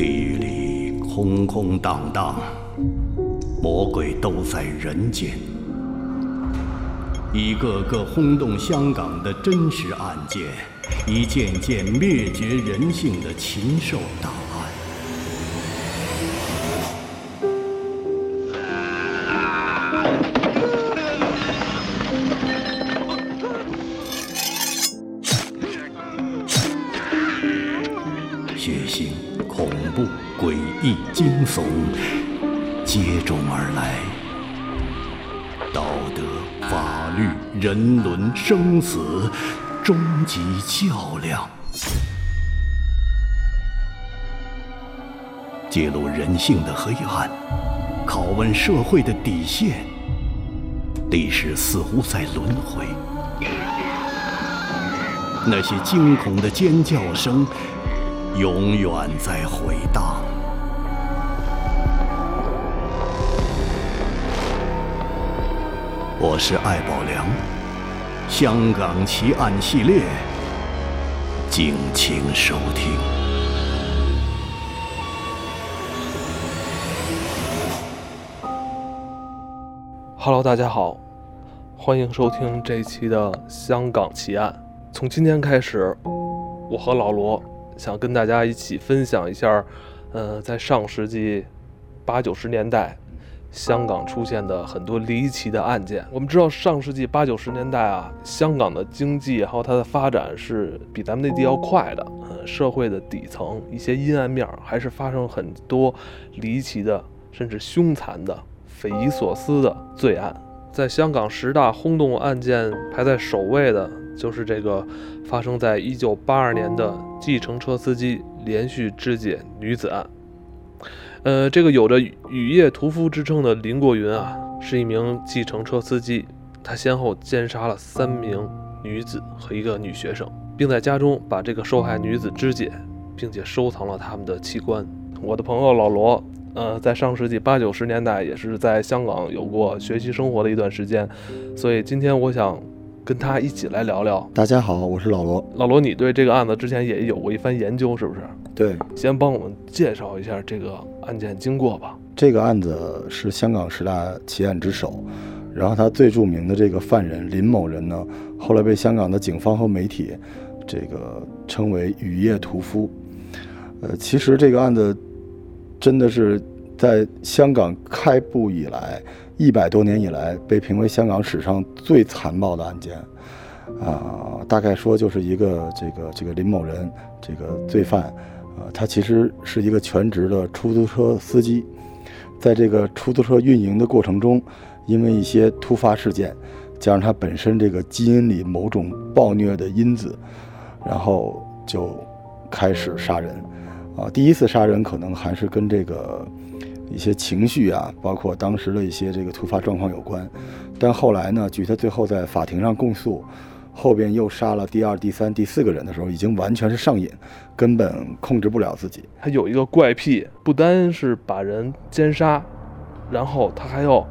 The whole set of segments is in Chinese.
地狱里空空荡荡，魔鬼都在人间。一个个轰动香港的真实案件，一件件灭绝人性的禽兽档人伦、生死，终极较量，揭露人性的黑暗，拷问社会的底线。历史似乎在轮回，那些惊恐的尖叫声。永远在回荡。我是艾宝良，香港奇案系列，敬请收听。Hello，大家好，欢迎收听这一期的香港奇案。从今天开始，我和老罗。想跟大家一起分享一下，呃，在上世纪八九十年代，香港出现的很多离奇的案件。我们知道，上世纪八九十年代啊，香港的经济还有它的发展是比咱们内地要快的。嗯，社会的底层一些阴暗面还是发生很多离奇的，甚至凶残的、匪夷所思的罪案。在香港十大轰动案件排在首位的。就是这个发生在一九八二年的计程车司机连续肢解女子案。呃，这个有着“雨夜屠夫”之称的林国云啊，是一名计程车司机，他先后奸杀了三名女子和一个女学生，并在家中把这个受害女子肢解，并且收藏了他们的器官。我的朋友老罗，呃，在上世纪八九十年代也是在香港有过学习生活的一段时间，所以今天我想。跟他一起来聊聊。大家好，我是老罗。老罗，你对这个案子之前也有过一番研究，是不是？对，先帮我们介绍一下这个案件经过吧。这个案子是香港十大奇案之首，然后他最著名的这个犯人林某人呢，后来被香港的警方和媒体这个称为“雨夜屠夫”。呃，其实这个案子真的是在香港开埠以来。一百多年以来，被评为香港史上最残暴的案件，啊，大概说就是一个这个这个林某人这个罪犯，啊，他其实是一个全职的出租车司机，在这个出租车运营的过程中，因为一些突发事件，加上他本身这个基因里某种暴虐的因子，然后就开始杀人，啊，第一次杀人可能还是跟这个。一些情绪啊，包括当时的一些这个突发状况有关，但后来呢，据他最后在法庭上供述，后边又杀了第二、第三、第四个人的时候，已经完全是上瘾，根本控制不了自己。他有一个怪癖，不单是把人奸杀，然后他还要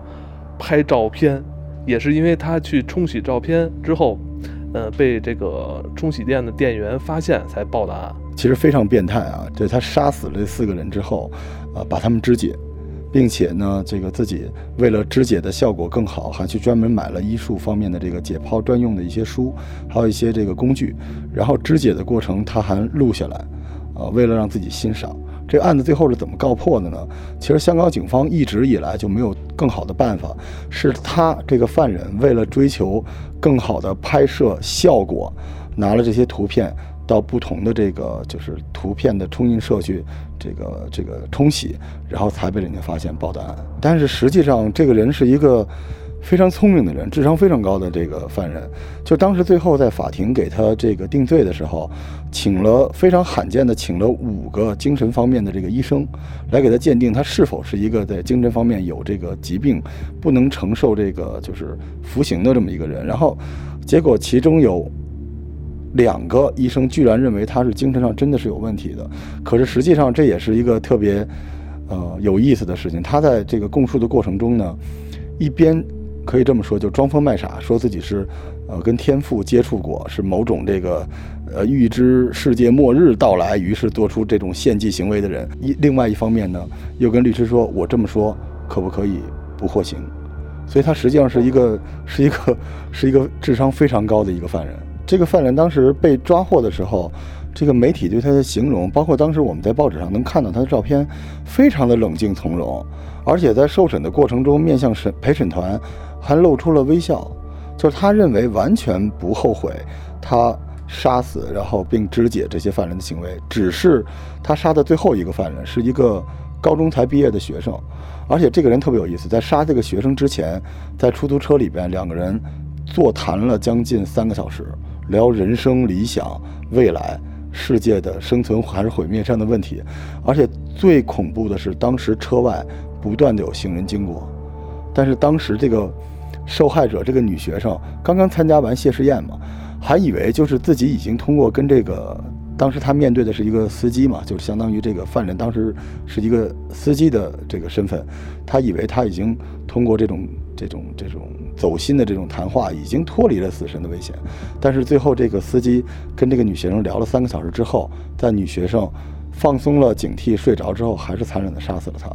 拍照片，也是因为他去冲洗照片之后，呃，被这个冲洗店的店员发现才报的案。其实非常变态啊！对他杀死了这四个人之后，呃，把他们肢解。并且呢，这个自己为了肢解的效果更好，还去专门买了医术方面的这个解剖专用的一些书，还有一些这个工具。然后肢解的过程他还录下来，啊，为了让自己欣赏。这个案子最后是怎么告破的呢？其实香港警方一直以来就没有更好的办法，是他这个犯人为了追求更好的拍摄效果，拿了这些图片。到不同的这个就是图片的冲印社去，这个这个冲洗，然后才被人家发现报的案。但是实际上，这个人是一个非常聪明的人，智商非常高的这个犯人。就当时最后在法庭给他这个定罪的时候，请了非常罕见的，请了五个精神方面的这个医生来给他鉴定他是否是一个在精神方面有这个疾病，不能承受这个就是服刑的这么一个人。然后结果其中有。两个医生居然认为他是精神上真的是有问题的，可是实际上这也是一个特别，呃有意思的事情。他在这个供述的过程中呢，一边可以这么说，就装疯卖傻，说自己是，呃跟天父接触过，是某种这个，呃，预知世界末日到来，于是做出这种献祭行为的人。一另外一方面呢，又跟律师说：“我这么说可不可以不获刑？”所以他实际上是一个是一个是一个智商非常高的一个犯人。这个犯人当时被抓获的时候，这个媒体对他的形容，包括当时我们在报纸上能看到他的照片，非常的冷静从容，而且在受审的过程中，面向审陪审团还露出了微笑，就是他认为完全不后悔他杀死然后并肢解这些犯人的行为，只是他杀的最后一个犯人是一个高中才毕业的学生，而且这个人特别有意思，在杀这个学生之前，在出租车里边两个人座谈了将近三个小时。聊人生理想、未来、世界的生存还是毁灭这样的问题，而且最恐怖的是，当时车外不断的有行人经过，但是当时这个受害者这个女学生刚刚参加完谢师宴嘛，还以为就是自己已经通过跟这个。当时他面对的是一个司机嘛，就是相当于这个犯人当时是一个司机的这个身份，他以为他已经通过这种这种这种走心的这种谈话，已经脱离了死神的危险。但是最后这个司机跟这个女学生聊了三个小时之后，在女学生放松了警惕睡着之后，还是残忍的杀死了她。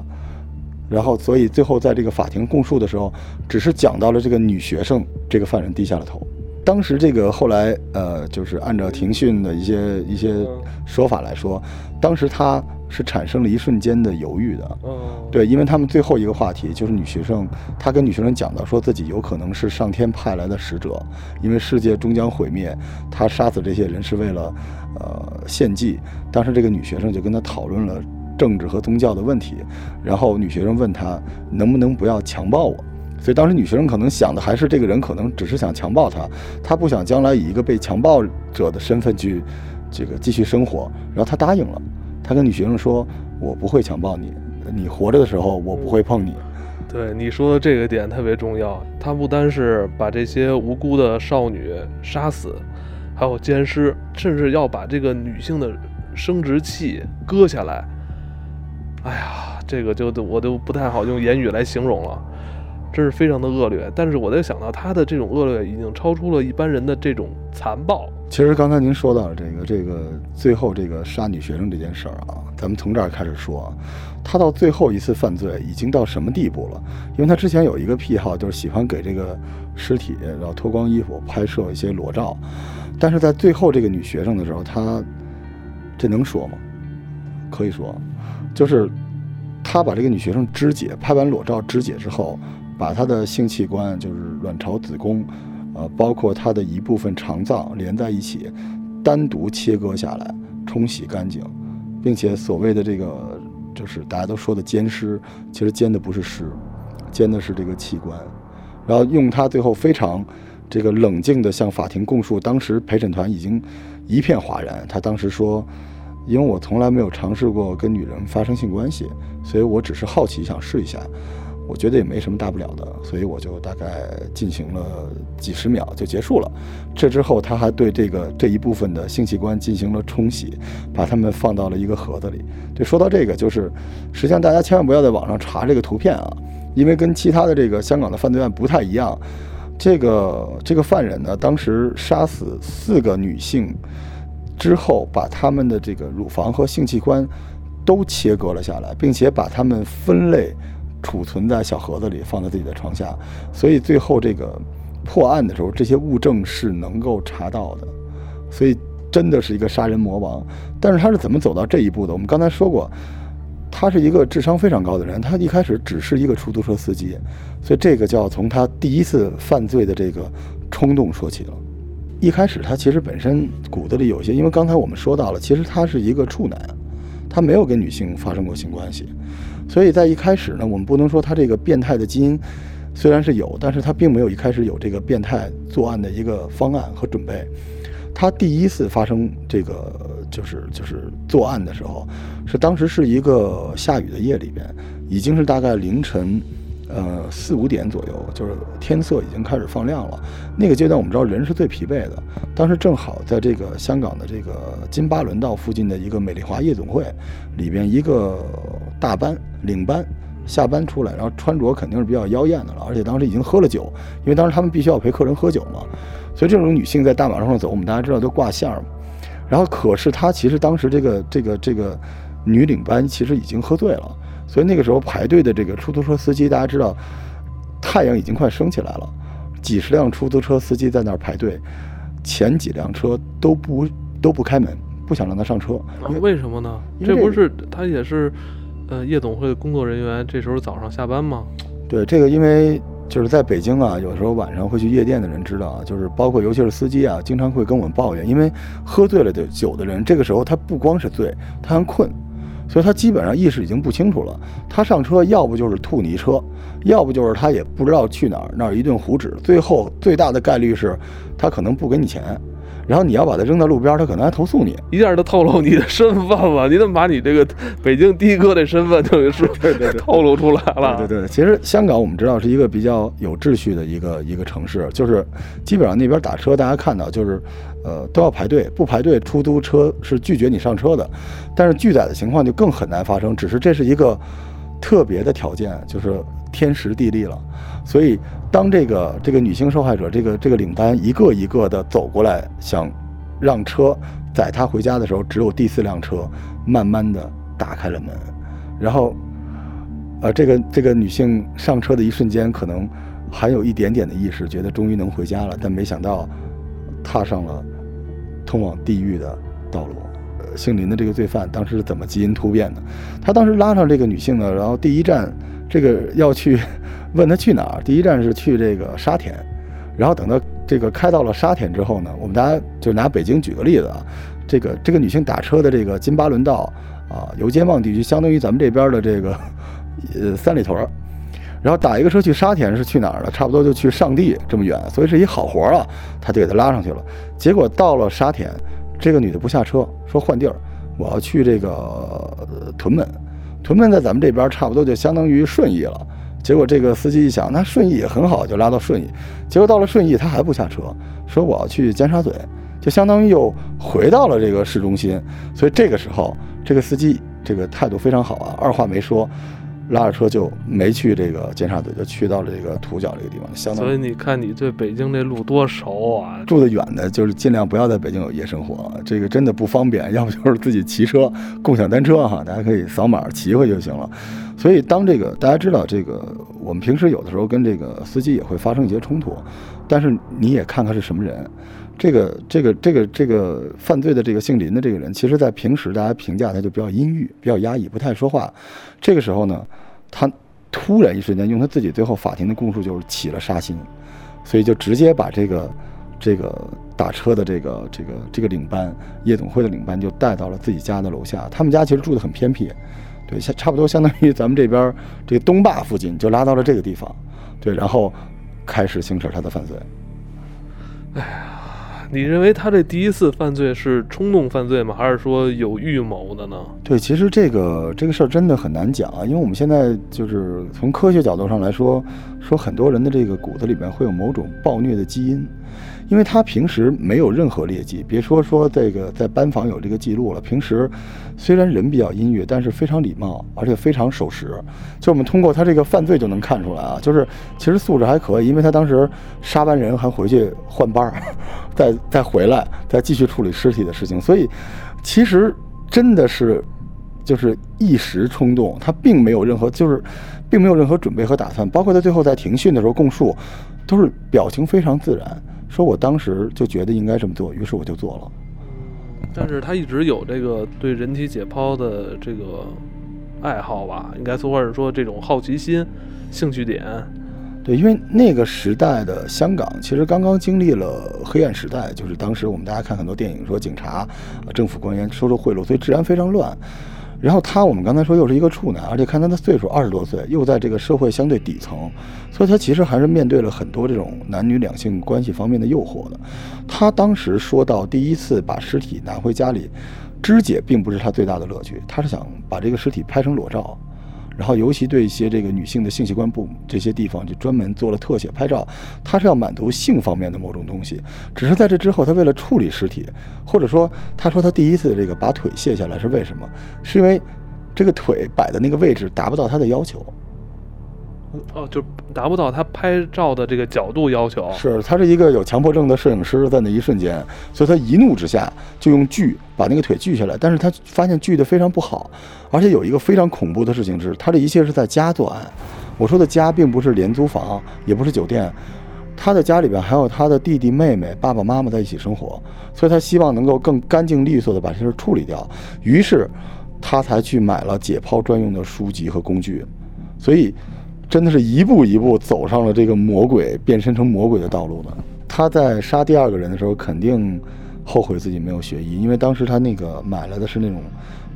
然后所以最后在这个法庭供述的时候，只是讲到了这个女学生，这个犯人低下了头。当时这个后来，呃，就是按照庭讯的一些一些说法来说，当时他是产生了一瞬间的犹豫的。对，因为他们最后一个话题就是女学生，她跟女学生讲到说自己有可能是上天派来的使者，因为世界终将毁灭，她杀死这些人是为了，呃，献祭。当时这个女学生就跟他讨论了政治和宗教的问题，然后女学生问他能不能不要强暴我。所以当时女学生可能想的还是这个人可能只是想强暴她，她不想将来以一个被强暴者的身份去这个继续生活。然后她答应了，她跟女学生说：“我不会强暴你，你活着的时候我不会碰你。”对你说的这个点特别重要，他不单是把这些无辜的少女杀死，还有奸尸，甚至要把这个女性的生殖器割下来。哎呀，这个就我都不太好用言语来形容了。真是非常的恶劣，但是我在想到他的这种恶劣已经超出了一般人的这种残暴。其实刚才您说到这个这个最后这个杀女学生这件事儿啊，咱们从这儿开始说，他到最后一次犯罪已经到什么地步了？因为他之前有一个癖好，就是喜欢给这个尸体然后脱光衣服拍摄一些裸照，但是在最后这个女学生的时候，他这能说吗？可以说，就是他把这个女学生肢解，拍完裸照肢解之后。把她的性器官，就是卵巢、子宫，呃，包括他的一部分肠脏连在一起，单独切割下来，冲洗干净，并且所谓的这个，就是大家都说的奸尸，其实奸的不是尸，奸的是这个器官，然后用他最后非常这个冷静的向法庭供述，当时陪审团已经一片哗然。他当时说，因为我从来没有尝试过跟女人发生性关系，所以我只是好奇想试一下。我觉得也没什么大不了的，所以我就大概进行了几十秒就结束了。这之后，他还对这个这一部分的性器官进行了冲洗，把它们放到了一个盒子里。对，说到这个，就是实际上大家千万不要在网上查这个图片啊，因为跟其他的这个香港的犯罪案不太一样。这个这个犯人呢，当时杀死四个女性之后，把他们的这个乳房和性器官都切割了下来，并且把它们分类。储存在小盒子里，放在自己的床下，所以最后这个破案的时候，这些物证是能够查到的，所以真的是一个杀人魔王。但是他是怎么走到这一步的？我们刚才说过，他是一个智商非常高的人，他一开始只是一个出租车司机，所以这个就要从他第一次犯罪的这个冲动说起了。一开始他其实本身骨子里有些，因为刚才我们说到了，其实他是一个处男，他没有跟女性发生过性关系。所以在一开始呢，我们不能说他这个变态的基因虽然是有，但是他并没有一开始有这个变态作案的一个方案和准备。他第一次发生这个就是就是作案的时候，是当时是一个下雨的夜里边，已经是大概凌晨。呃，四五点左右，就是天色已经开始放亮了。那个阶段，我们知道人是最疲惫的。当时正好在这个香港的这个金巴伦道附近的一个美丽华夜总会里边，一个大班领班下班出来，然后穿着肯定是比较妖艳的了，而且当时已经喝了酒，因为当时他们必须要陪客人喝酒嘛。所以这种女性在大马路上走，我们大家知道都挂线儿嘛。然后可是她其实当时这个这个这个女领班其实已经喝醉了，所以那个时候排队的这个出租车司机，大家知道太阳已经快升起来了，几十辆出租车司机在那儿排队，前几辆车都不都不开门，不想让她上车。啊，为什么呢？这不是她也是，呃，夜总会的工作人员，这时候早上下班吗？对这个，因为就是在北京啊，有时候晚上会去夜店的人知道啊，就是包括尤其是司机啊，经常会跟我们抱怨，因为喝醉了的酒的人，这个时候他不光是醉，他还困，所以他基本上意识已经不清楚了。他上车要不就是吐泥车，要不就是他也不知道去哪儿，那儿一顿胡指，最后最大的概率是他可能不给你钱。然后你要把它扔在路边，他可能还投诉你。一下就透露你的身份了，你怎么把你这个北京的哥的身份就是 透露出来了？对对对，其实香港我们知道是一个比较有秩序的一个一个城市，就是基本上那边打车，大家看到就是，呃，都要排队，不排队出租车是拒绝你上车的。但是拒载的情况就更很难发生，只是这是一个特别的条件，就是天时地利了。所以当这个这个女性受害者这个这个领班一个一个的走过来，想让车载她回家的时候，只有第四辆车慢慢的打开了门，然后。呃，这个这个女性上车的一瞬间，可能还有一点点的意识，觉得终于能回家了，但没想到踏上了通往地狱的道路。姓林的这个罪犯当时是怎么基因突变的？他当时拉上这个女性呢，然后第一站这个要去 问她去哪儿，第一站是去这个沙田，然后等到这个开到了沙田之后呢，我们大家就拿北京举个例子啊，这个这个女性打车的这个金巴伦道啊，油尖旺地区，相当于咱们这边的这个。呃，三里屯儿，然后打一个车去沙田是去哪儿呢？差不多就去上地这么远，所以是一好活儿啊。他就给他拉上去了。结果到了沙田，这个女的不下车，说换地儿，我要去这个屯门。屯门在咱们这边差不多就相当于顺义了。结果这个司机一想，那顺义也很好，就拉到顺义。结果到了顺义，他还不下车，说我要去尖沙咀，就相当于又回到了这个市中心。所以这个时候，这个司机这个态度非常好啊，二话没说。拉着车就没去这个尖沙咀，就去到了这个土角这个地方。相当所以你看，你对北京这路多熟啊！住得远的，就是尽量不要在北京有夜生活，这个真的不方便。要不就是自己骑车，共享单车哈，大家可以扫码骑回就行了。所以当这个大家知道这个，我们平时有的时候跟这个司机也会发生一些冲突，但是你也看看是什么人。这个这个这个这个犯罪的这个姓林的这个人，其实在平时大家评价他就比较阴郁、比较压抑，不太说话。这个时候呢，他突然一瞬间用他自己最后法庭的供述就是起了杀心，所以就直接把这个这个打车的这个这个这个领班夜总会的领班就带到了自己家的楼下。他们家其实住的很偏僻，对，差差不多相当于咱们这边这个东坝附近，就拉到了这个地方，对，然后开始行使他的犯罪。哎呀。你认为他这第一次犯罪是冲动犯罪吗？还是说有预谋的呢？对，其实这个这个事儿真的很难讲啊，因为我们现在就是从科学角度上来说，说很多人的这个骨子里面会有某种暴虐的基因。因为他平时没有任何劣迹，别说说这个在班房有这个记录了。平时虽然人比较阴郁，但是非常礼貌，而且非常守时。就我们通过他这个犯罪就能看出来啊，就是其实素质还可以，因为他当时杀完人还回去换班儿，再再回来再继续处理尸体的事情。所以其实真的是就是一时冲动，他并没有任何就是并没有任何准备和打算。包括他最后在庭讯的时候供述，都是表情非常自然。说我当时就觉得应该这么做，于是我就做了。但是他一直有这个对人体解剖的这个爱好吧，应该说或者说这种好奇心、兴趣点。对，因为那个时代的香港其实刚刚经历了黑暗时代，就是当时我们大家看很多电影说警察、政府官员收受贿赂，所以治安非常乱。然后他，我们刚才说又是一个处男，而且看他的岁数二十多岁，又在这个社会相对底层，所以他其实还是面对了很多这种男女两性关系方面的诱惑的。他当时说到，第一次把尸体拿回家里，肢解并不是他最大的乐趣，他是想把这个尸体拍成裸照。然后，尤其对一些这个女性的性器官部这些地方，就专门做了特写拍照。他是要满足性方面的某种东西。只是在这之后，他为了处理尸体，或者说，他说他第一次这个把腿卸下来是为什么？是因为这个腿摆的那个位置达不到他的要求。哦，就达不到他拍照的这个角度要求。是他是一个有强迫症的摄影师，在那一瞬间，所以他一怒之下就用锯把那个腿锯下来。但是他发现锯的非常不好，而且有一个非常恐怖的事情是，他这一切是在家作案。我说的家并不是廉租房，也不是酒店，他的家里边还有他的弟弟妹妹、爸爸妈妈在一起生活，所以他希望能够更干净利索的把这事处理掉。于是，他才去买了解剖专用的书籍和工具。所以，真的是一步一步走上了这个魔鬼变身成魔鬼的道路的。他在杀第二个人的时候，肯定后悔自己没有学医，因为当时他那个买来的是那种。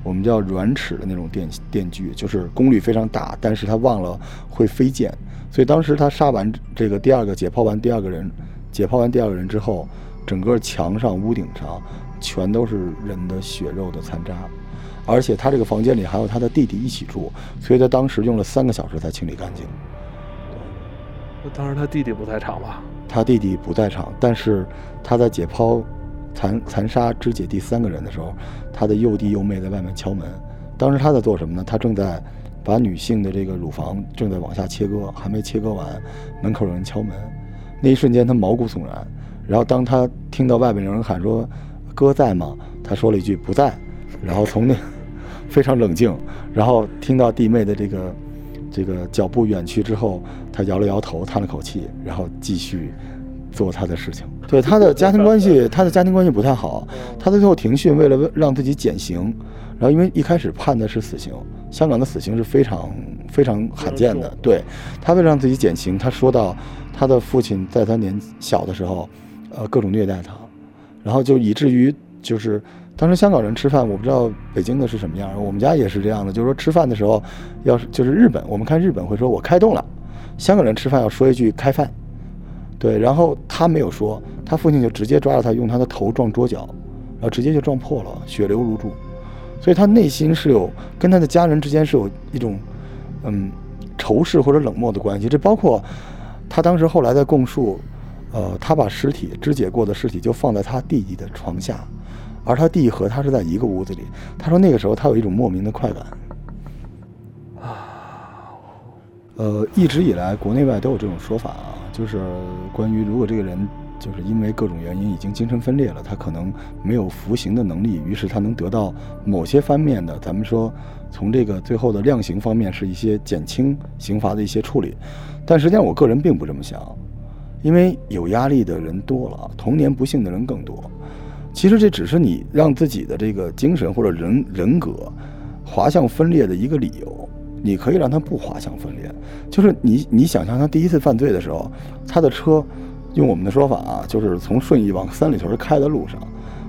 我们叫软尺的那种电电锯，就是功率非常大，但是他忘了会飞溅，所以当时他杀完这个第二个解剖完第二个人，解剖完第二个人之后，整个墙上、屋顶上全都是人的血肉的残渣，而且他这个房间里还有他的弟弟一起住，所以他当时用了三个小时才清理干净。对，当时他弟弟不在场吧？他弟弟不在场，但是他在解剖。残残杀肢解第三个人的时候，他的幼弟幼妹在外面敲门。当时他在做什么呢？他正在把女性的这个乳房正在往下切割，还没切割完，门口有人敲门。那一瞬间他毛骨悚然。然后当他听到外面有人喊说“哥在吗？”他说了一句“不在”。然后从那非常冷静，然后听到弟妹的这个这个脚步远去之后，他摇了摇头，叹了口气，然后继续。做他的事情，对他的家庭关系，他的家庭关系不太好。他最后庭讯，为了让自己减刑，然后因为一开始判的是死刑，香港的死刑是非常非常罕见的。对他为了让自己减刑，他说到他的父亲在他年小的时候，呃，各种虐待他，然后就以至于就是当时香港人吃饭，我不知道北京的是什么样，我们家也是这样的，就是说吃饭的时候，要是就是日本，我们看日本会说我开动了，香港人吃饭要说一句开饭。对，然后他没有说，他父亲就直接抓着他，用他的头撞桌角，然后直接就撞破了，血流如注。所以他内心是有跟他的家人之间是有一种，嗯，仇视或者冷漠的关系。这包括他当时后来在供述，呃，他把尸体肢解过的尸体就放在他弟弟的床下，而他弟和他是在一个屋子里。他说那个时候他有一种莫名的快感。啊，呃，一直以来国内外都有这种说法啊。就是关于，如果这个人就是因为各种原因已经精神分裂了，他可能没有服刑的能力，于是他能得到某些方面的，咱们说从这个最后的量刑方面是一些减轻刑罚的一些处理。但实际上，我个人并不这么想，因为有压力的人多了，童年不幸的人更多。其实这只是你让自己的这个精神或者人人格滑向分裂的一个理由。你可以让他不滑向分裂，就是你你想象他第一次犯罪的时候，他的车，用我们的说法啊，就是从顺义往三里屯开的路上，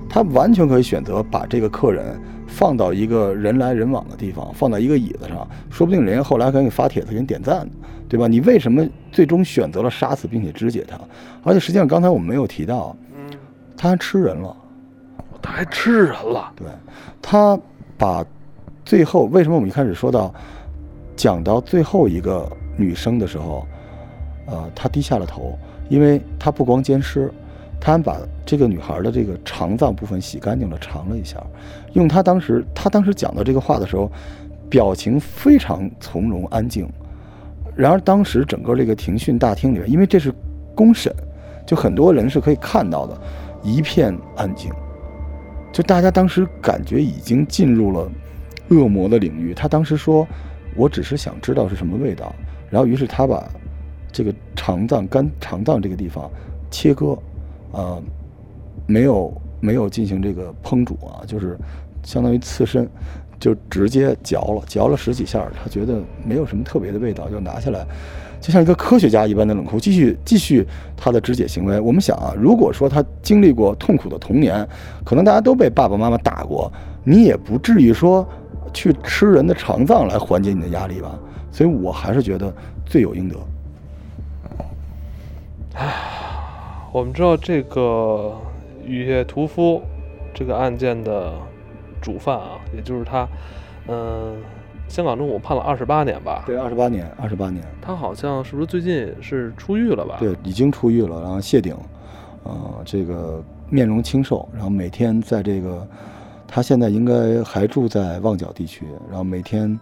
他完全可以选择把这个客人放到一个人来人往的地方，放到一个椅子上，说不定人家后来给你发帖子给你点赞，对吧？你为什么最终选择了杀死并且肢解他？而且实际上刚才我们没有提到，他还吃人了，他还吃人了，对，他把最后为什么我们一开始说到。讲到最后一个女生的时候，呃，他低下了头，因为他不光奸尸，他还把这个女孩的这个肠脏部分洗干净了，尝了一下。用他当时他当时讲到这个话的时候，表情非常从容安静。然而当时整个这个庭讯大厅里面，因为这是公审，就很多人是可以看到的，一片安静，就大家当时感觉已经进入了恶魔的领域。他当时说。我只是想知道是什么味道，然后于是他把这个肠脏、肝肠脏这个地方切割，呃，没有没有进行这个烹煮啊，就是相当于刺身，就直接嚼了，嚼了十几下，他觉得没有什么特别的味道，就拿下来，就像一个科学家一般的冷酷，继续继续他的肢解行为。我们想啊，如果说他经历过痛苦的童年，可能大家都被爸爸妈妈打过，你也不至于说。去吃人的肠脏来缓解你的压力吧，所以我还是觉得罪有应得。唉，我们知道这个雨夜屠夫这个案件的主犯啊，也就是他，嗯，香港政府判了二十八年吧？对，二十八年，二十八年。他好像是不是最近是出狱了吧？对，已经出狱了，然后谢顶，呃，这个面容清瘦，然后每天在这个。他现在应该还住在旺角地区，然后每天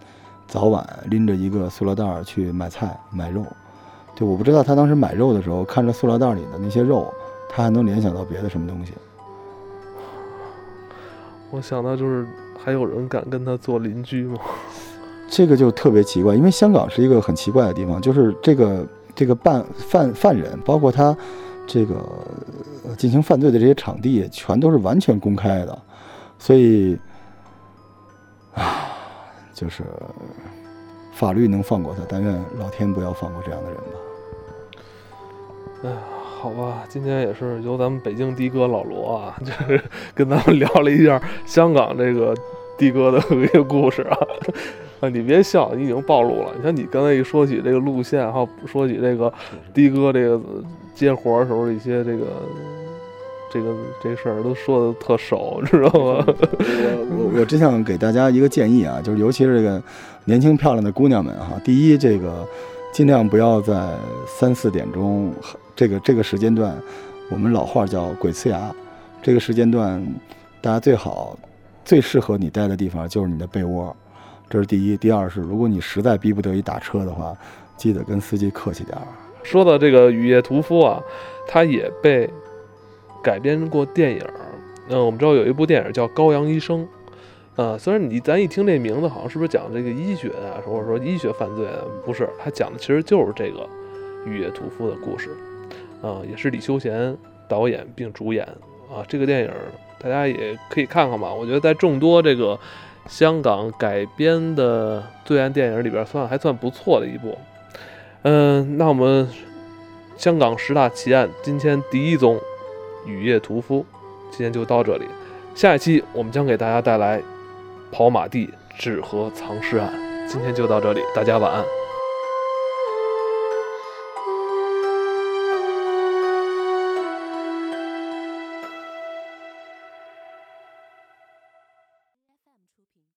早晚拎着一个塑料袋儿去买菜买肉。对，我不知道他当时买肉的时候，看着塑料袋里的那些肉，他还能联想到别的什么东西。我想到就是还有人敢跟他做邻居吗？这个就特别奇怪，因为香港是一个很奇怪的地方，就是这个这个办犯犯人，包括他这个进行犯罪的这些场地，全都是完全公开的，所以啊，就是法律能放过他，但愿老天不要放过这样的人吧。哎呀，好吧，今天也是由咱们北京的哥老罗啊，就是跟咱们聊了一下香港这个的哥的一个故事啊。啊，你别笑，你已经暴露了。你像你刚才一说起这个路线，还有说起这个的哥这个接活的时候一些这个这个这事儿，都说的特熟，知道吗？我我我真想给大家一个建议啊，就是尤其是这个年轻漂亮的姑娘们哈，第一，这个尽量不要在三四点钟这个这个时间段，我们老话叫鬼呲牙，这个时间段，大家最好最适合你待的地方就是你的被窝，这是第一。第二是，如果你实在逼不得已打车的话，记得跟司机客气点儿。说到这个《雨夜屠夫》啊，他也被改编过电影。嗯，我们知道有一部电影叫《羔羊医生》。呃，虽然你咱一听这名字，好像是不是讲这个医学啊，或者说医学犯罪啊？不是，他讲的其实就是这个《雨夜屠夫》的故事。啊，也是李修贤导演并主演啊。这个电影大家也可以看看吧。我觉得在众多这个香港改编的罪案电影里边，算还算不错的一部。嗯，那我们香港十大奇案今天第一宗《雨夜屠夫》，今天就到这里。下一期我们将给大家带来跑马地纸盒藏尸案。今天就到这里，大家晚安。